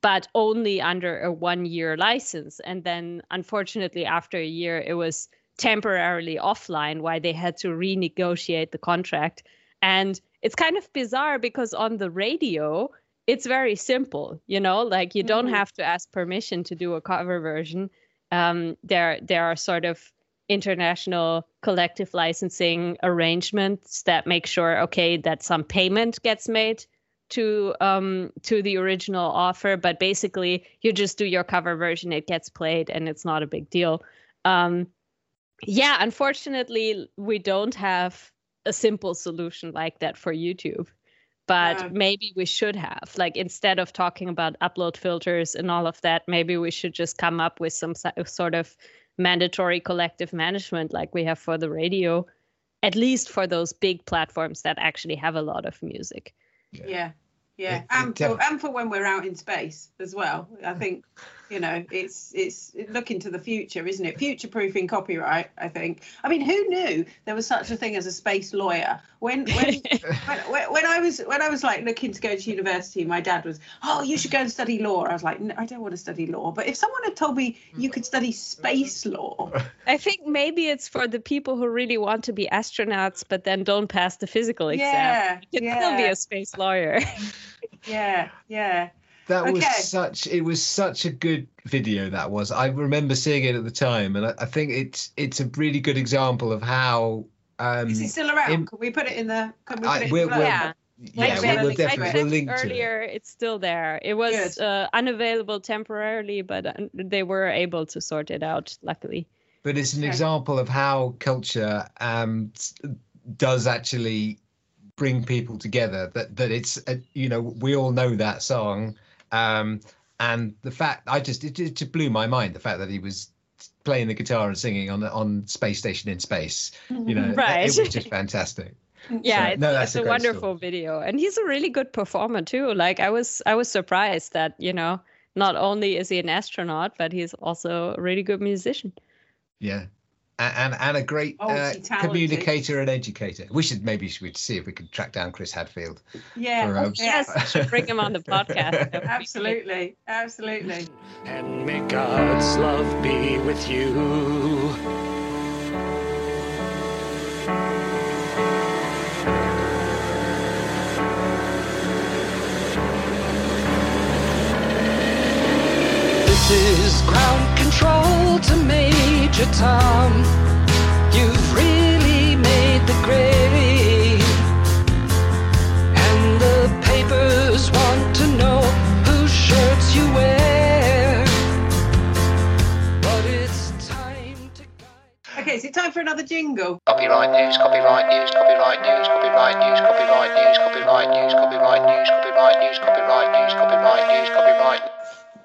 but only under a one year license. And then, unfortunately, after a year, it was temporarily offline why they had to renegotiate the contract. And it's kind of bizarre because on the radio, it's very simple, you know, like you don't mm-hmm. have to ask permission to do a cover version. Um, there, there are sort of international collective licensing arrangements that make sure, okay, that some payment gets made to um to the original offer but basically you just do your cover version it gets played and it's not a big deal um yeah unfortunately we don't have a simple solution like that for youtube but yeah. maybe we should have like instead of talking about upload filters and all of that maybe we should just come up with some sort of mandatory collective management like we have for the radio at least for those big platforms that actually have a lot of music yeah. yeah. Yeah, and for, and for when we're out in space as well. I think you know it's it's looking to the future isn't it? Future proofing copyright i think. I mean who knew there was such a thing as a space lawyer? When when, when when i was when i was like looking to go to university my dad was oh you should go and study law. I was like no, i don't want to study law. But if someone had told me you could study space law i think maybe it's for the people who really want to be astronauts but then don't pass the physical exam. Yeah, you can yeah. still be a space lawyer. Yeah yeah that okay. was such it was such a good video that was i remember seeing it at the time and i, I think it's it's a really good example of how um is it still around in, can we put it in the can we put I, it we'll, we'll, yeah yeah, we'll, we'll definitely we'll link earlier. It. It's still there. It was uh, unavailable temporarily, but uh, they were able to sort it out, luckily. But it's an okay. example of how culture um, does actually bring people together. That that it's uh, you know we all know that song, um, and the fact I just it, it just blew my mind the fact that he was playing the guitar and singing on on Space Station in space. You know, right. it was just fantastic. Yeah, so, it's, no, it's a, a wonderful story. video, and he's a really good performer too. Like I was, I was surprised that you know, not only is he an astronaut, but he's also a really good musician. Yeah, and and a great uh, communicator and educator. We should maybe we see if we could track down Chris Hadfield. Yeah, For, um, Yes, should bring him on the podcast. That would be great. absolutely, absolutely. And may God's love be with you. This is ground control to Major Tom. You've really made the grade. And the papers want to know whose shirts you wear. But it's time to guide. Okay, is it time for another jingle? Copyright news, copyright news, copyright news, copyright news, copyright news, copyright news, copyright news, copyright news, copyright news, copyright news, copyright.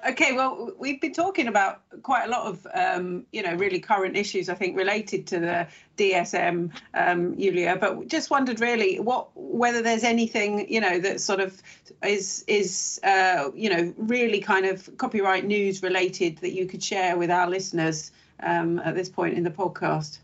Okay, well, we've been talking about quite a lot of, um, you know, really current issues, I think, related to the DSM, um, Julia. But just wondered really what whether there's anything, you know, that sort of is is, uh, you know, really kind of copyright news related that you could share with our listeners um, at this point in the podcast.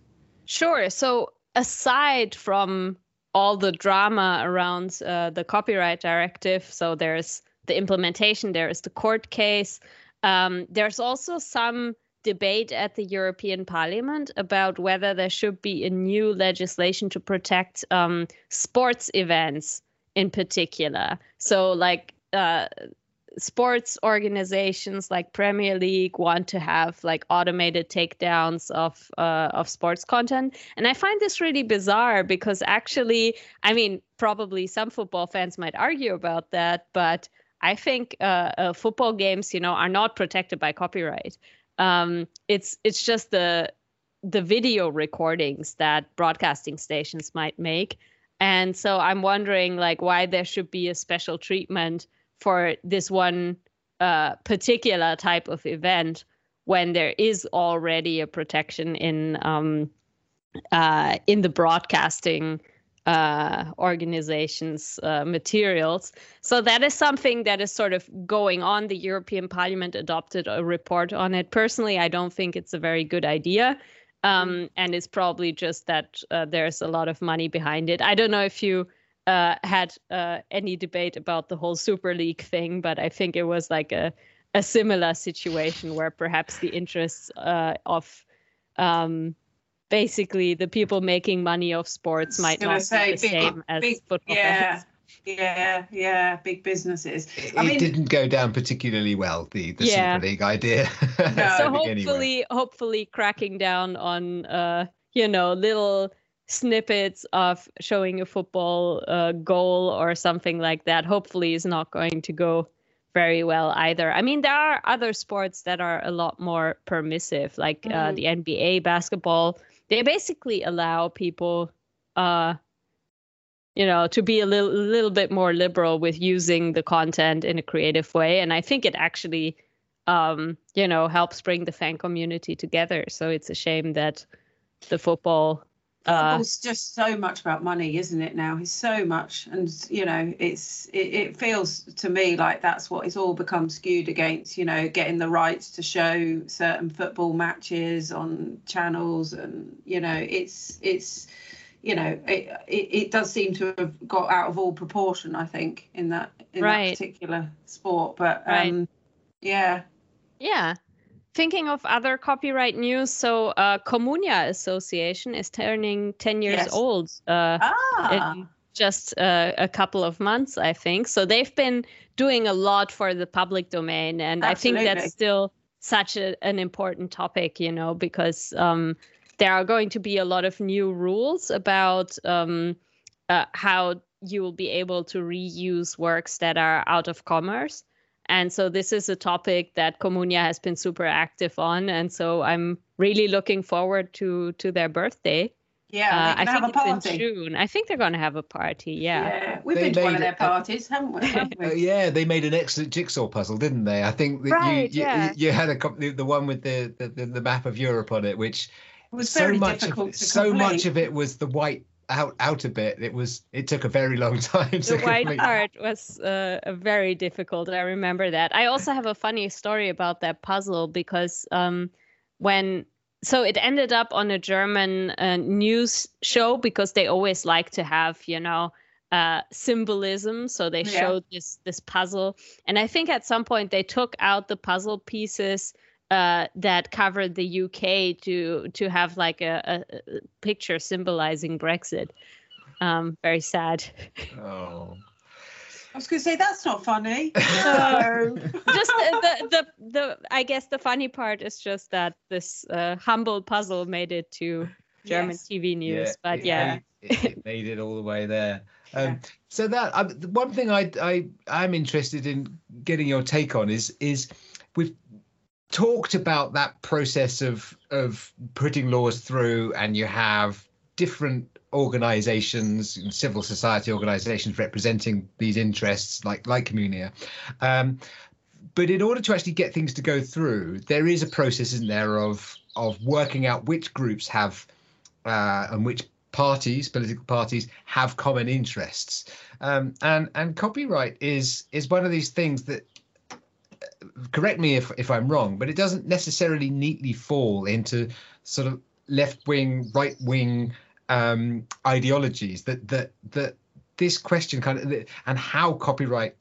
Sure. So aside from all the drama around uh, the copyright directive, so there's the implementation, there is the court case. Um, there's also some debate at the European Parliament about whether there should be a new legislation to protect um, sports events in particular. So, like, uh, sports organizations like Premier League want to have like automated takedowns of uh, of sports content, and I find this really bizarre because actually, I mean, probably some football fans might argue about that, but I think uh, uh, football games, you know, are not protected by copyright. Um, it's it's just the the video recordings that broadcasting stations might make, and so I'm wondering like why there should be a special treatment for this one uh, particular type of event when there is already a protection in um, uh, in the broadcasting uh, organizations' uh, materials. So that is something that is sort of going on. The European Parliament adopted a report on it. Personally, I don't think it's a very good idea. Um, and it's probably just that uh, there's a lot of money behind it. I don't know if you uh, had uh, any debate about the whole Super League thing, but I think it was like a, a similar situation where perhaps the interests uh, of um, basically the people making money off sports might not say be the big- same as big- football yeah. fans. Yeah, yeah, big businesses. It, I it mean, didn't go down particularly well. The the Yeah. Super League idea. So So think anyway. hopefully, hopefully, cracking down on uh, you know little snippets of showing a football uh, goal or something like that. Hopefully, is not going to go very well either. I mean, there are other sports that are a lot more permissive, like uh, Mhm. the NBA basketball. They basically allow people, uh, you know, to be a little, little bit more liberal with using the content in a creative way, and I think it actually, um, you know, helps bring the fan community together. So it's a shame that the football. Uh, Football's just so much about money, isn't it? Now it's so much, and you know, it's it, it feels to me like that's what it's all become skewed against. You know, getting the rights to show certain football matches on channels, and you know, it's it's you know, it it, it does seem to have got out of all proportion. I think in that in Right. that particular sport, but Right. um, yeah, Yeah. Thinking of other copyright news, so uh, Communia Association is turning 10 years Yes. old uh, ah, in just uh, a couple of months, I think. So they've been doing a lot for the public domain. And I think that's still such a, an important topic, you know, because um, there are going to be a lot of new rules about um, uh, how you will be able to reuse works that are out of commerce. And so this is a topic that Communia has been super active on, and so I'm really looking forward to to their birthday. yeah, Uh, I can have think a it's in June. I think they're going to have a party. Yeah. Yeah, we've They been to one of their it- parties, haven't we? Haven't we? Uh, yeah, they made an excellent jigsaw puzzle, didn't they? I think that Right, you, you yeah. you had a cop- the, the one with the, the the the map of Europe on it, which It was so very much difficult of, to so complete. much of it was the white out out a bit. It was it took a very long time to The white complete. part was uh, a very difficult. I remember that. I also have a funny story about that puzzle because um, when so it ended up on a German uh, news show because they always like to have, you know, uh, symbolism. So they Yeah. showed this this puzzle, and I think at some point they took out the puzzle pieces uh, that covered the UK to to have like a, a, a picture symbolizing Brexit. Um, very sad. Oh. I was going to say that's not funny. No. just the, the the the I guess the funny part is just that this uh, humble puzzle made it to German Yes. TV news. but it yeah, made, it, it made it all the way there. Um, Yeah. So that um, one thing I I I'm interested in getting your take on is is we've talked about that process of of putting laws through, and you have different organizations civil society organizations representing these interests like like communia um, but in order to actually get things to go through there is a process isn't there of of working out which groups have uh, and which parties, political parties, have common interests. Um, and and copyright is is one of these things that. Correct me if if I'm wrong, but it doesn't necessarily neatly fall into sort of left wing, right wing um, ideologies. That that that this question kind of and how copyright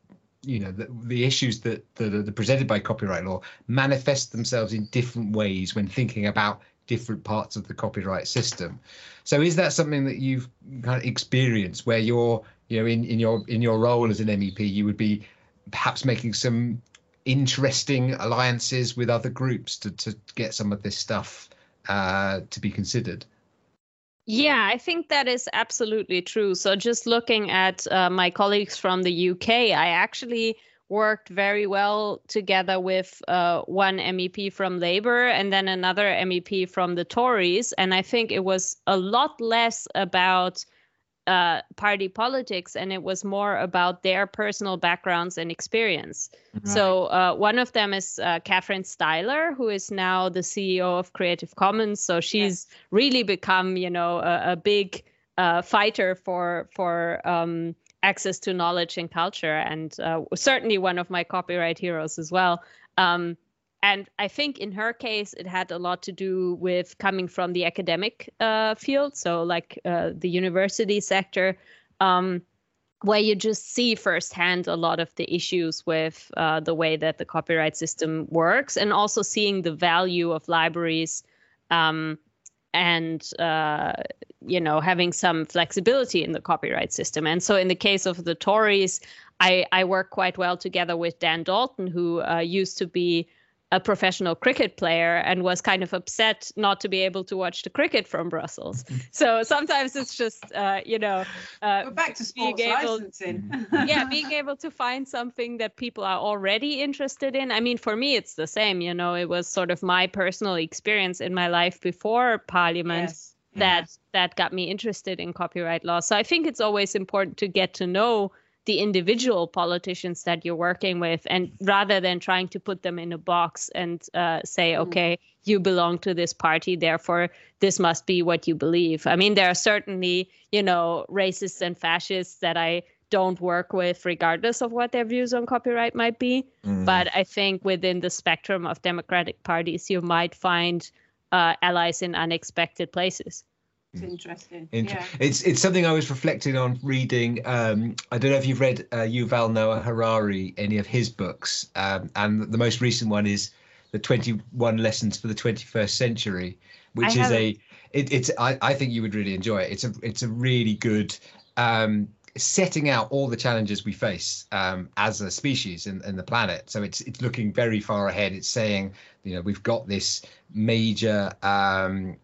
you know the, the issues that, that are presented by copyright law manifest themselves in different ways when thinking about different parts of the copyright system so is that something that you've kind of experienced where you're you know in, in your in your role as an mep you would be perhaps making some interesting alliances with other groups to, to get some of this stuff uh, to be considered Yeah, I think that is absolutely true. So, just looking at uh, my colleagues from the UK, I actually worked very well together with uh, one MEP from Labour and then another MEP from the Tories. And I think it was a lot less about uh, party politics and it was more about their personal backgrounds and experience. So uh, one of them is uh, Catherine Stihler, who is now the CEO of Creative Commons. So she's really become, you know, a, a big uh, fighter for for um, access to knowledge and culture, and uh, certainly one of my copyright heroes as well. Um, and I think in her case, it had a lot to do with coming from the academic uh, field, so like uh, the university sector. Um, where you just see firsthand a lot of the issues with uh, the way that the copyright system works, and also seeing the value of libraries um, and uh, you know having some flexibility in the copyright system. And so, in the case of the Tories, I, I work quite well together with Dan Dalton, who uh, used to be a professional cricket player and was kind of upset not to be able to watch the cricket from Brussels. so sometimes it's just, uh, you know, uh, We're back to sports being able- licensing. yeah, being able to find something that people are already interested in. I mean, for me, it's the same. You know, it was sort of my personal experience in my life before Parliament Yes. that that got me interested in copyright law. So I think it's always important to get to know the individual politicians that you're working with, and rather than trying to put them in a box and uh, say, okay, you belong to this party, therefore this must be what you believe. I mean, there are certainly, you know, racists and fascists that I don't work with, regardless of what their views on copyright might be. But I think within the spectrum of democratic parties, you might find uh, allies in unexpected places. It's interesting. Int- yeah. It's it's something I was reflecting on reading. Um, I don't know if you've read uh, Yuval Noah Harari, any of his books, um, and the most recent one is the 21 Lessons for the 21st Century, which I is a it, it's I, I think you would really enjoy it. It's a it's a really good um, setting out all the challenges we face um, as a species and, and the planet. So it's it's looking very far ahead. It's saying you know we've got this major um,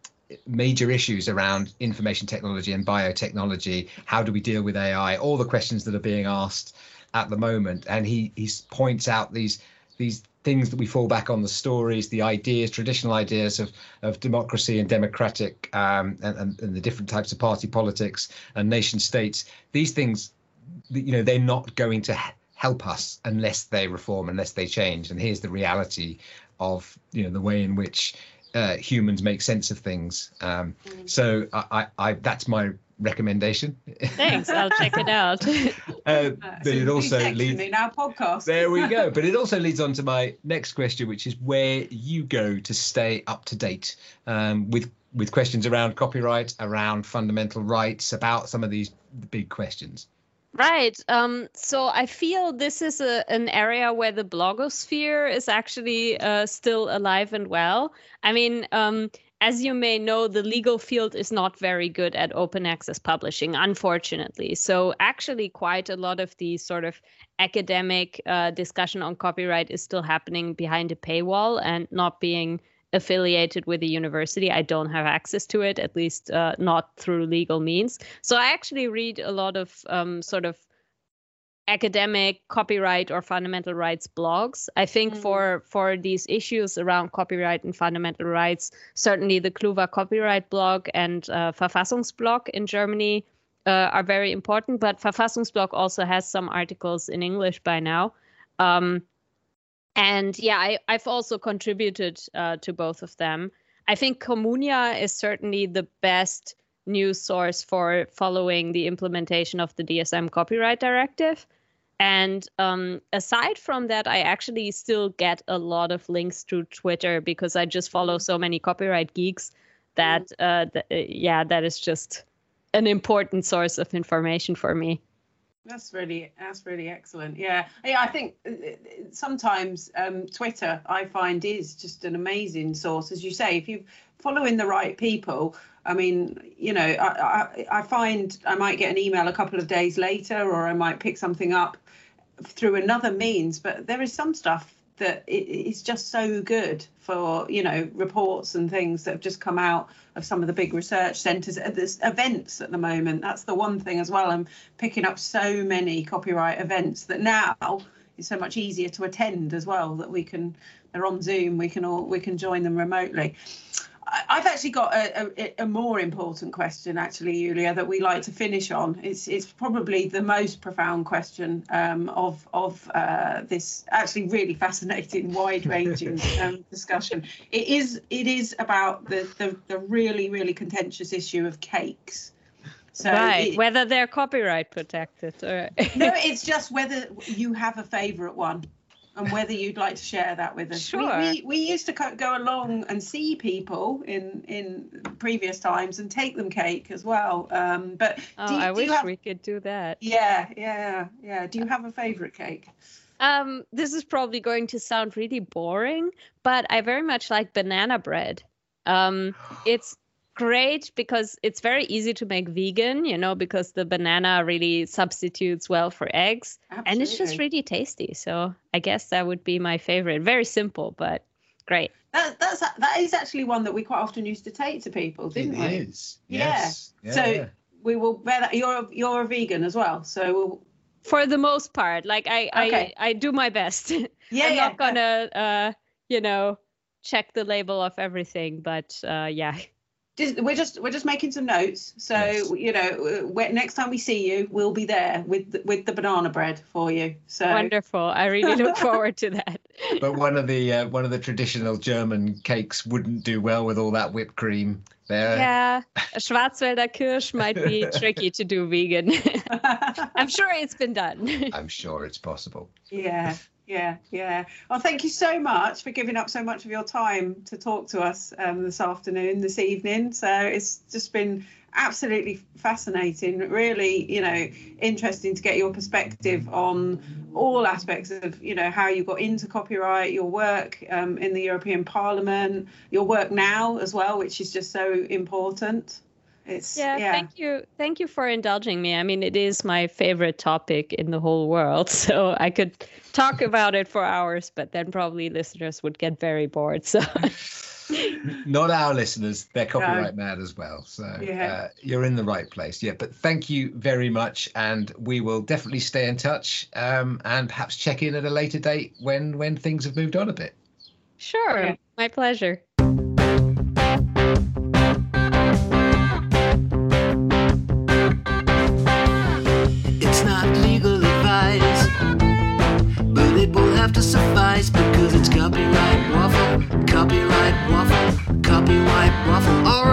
major issues around information technology and biotechnology. How do we deal with AI? All the questions that are being asked at the moment, and he he points out these these things that we fall back on the stories, the ideas, traditional ideas of of democracy and democratic um, and, and, and the different types of party politics and nation states. These things, you know, they're not going to help us unless they reform, unless they change. And here's the reality of you know the way in which uh, humans make sense of things. Um, so I, I, I, that's my recommendation. Thanks. I'll check it out. uh, but it also leads. me now podcast. There we go. But it also leads on to my next question, which is where you go to stay up to date um, with with questions around copyright, around fundamental rights, about some of these big questions. Right. Um, so I feel this is a, an area where the blogosphere is actually uh, still alive and well. I mean, um, as you may know, the legal field is not very good at open access publishing, unfortunately. So, actually, quite a lot of the sort of academic uh, discussion on copyright is still happening behind a paywall and not being affiliated with a university. I don't have access to it, at least uh, not through legal means. So, I actually read a lot of um, sort of academic copyright or fundamental rights blogs i think Mm. for for these issues around copyright and fundamental rights certainly the kluwer copyright blog and uh, verfassungsblog in germany uh, are very important but verfassungsblog also has some articles in english by now um, and yeah I, i've also contributed uh, to both of them i think Communia is certainly the best news source for following the implementation of the DSM copyright directive. And um, aside from that, I actually still get a lot of links through Twitter because I just follow so many copyright geeks that, uh, th- yeah, that is just an important source of information for me. That's really that's really excellent. Yeah, yeah. I think uh, sometimes um, Twitter I find is just an amazing source, as you say. If you're following the right people, I mean, you know, I, I I find I might get an email a couple of days later, or I might pick something up through another means. But there is some stuff that it is just so good for you know reports and things that have just come out of some of the big research centres at this events at the moment. That's the one thing as well. I'm picking up so many copyright events that now it's so much easier to attend as well that we can they're on zoom we can all we can join them remotely I've actually got a, a, a more important question, actually, Julia, that we like to finish on. It's it's probably the most profound question um, of of uh, this actually really fascinating, wide-ranging um, discussion. It is it is about the, the the really really contentious issue of cakes. So right. it- Whether they're copyright protected or. no, it's just whether you have a favourite one and whether you'd like to share that with us. Sure. We, we, used to go along and see people in in previous times and take them cake as well. Um, but Oh, you, I wish have, we could do that. Yeah, yeah, yeah. Do you have a favourite cake? Um, this is probably going to sound really boring, but I very much like banana bread. Um, it's great because it's very easy to make vegan, you know, because the banana really substitutes well for eggs, and it's just really tasty. So I guess that would be my favorite. Very simple, but great. That, that's that is actually one that we quite often used to take to people, didn't It we? is. Yeah. Yes. Yeah, So- yeah. We will bear that. You're you're a vegan as well, so we'll. For the most part, like I, Okay. I, I do my best. Yeah, I'm yeah. not gonna, uh, you know, check the label of everything, but uh, yeah. Just, we're just we're just making some notes. So Yes. you know, wh- next time we see you, we'll be there with the, with the banana bread for you. So Wonderful. I really look forward to that. But one of the uh, one of the traditional German cakes wouldn't do well with all that whipped cream there. Yeah, a Schwarzwälder Kirsch might be tricky to do vegan. I'm sure it's been done. I'm sure it's possible. yeah, yeah, yeah. Well, thank you so much for giving up so much of your time to talk to us um, this afternoon, this evening. So it's just been absolutely fascinating. Really, you know, interesting to get your perspective on all aspects of, you know, how you got into copyright, your work um, in the European Parliament, your work now as well, which is just so important. It's Yeah, yeah. thank you. Thank you for indulging me. I mean, it is my favorite topic in the whole world. So I could talk about it for hours, but then probably listeners would get very bored. So Not our listeners; they're copyright mad as well. So Yeah. uh, you're in the right place. Yeah, but thank you very much, and we will definitely stay in touch um, and perhaps check in at a later date when when things have moved on a bit. sure, Yeah. my pleasure. be white waffle.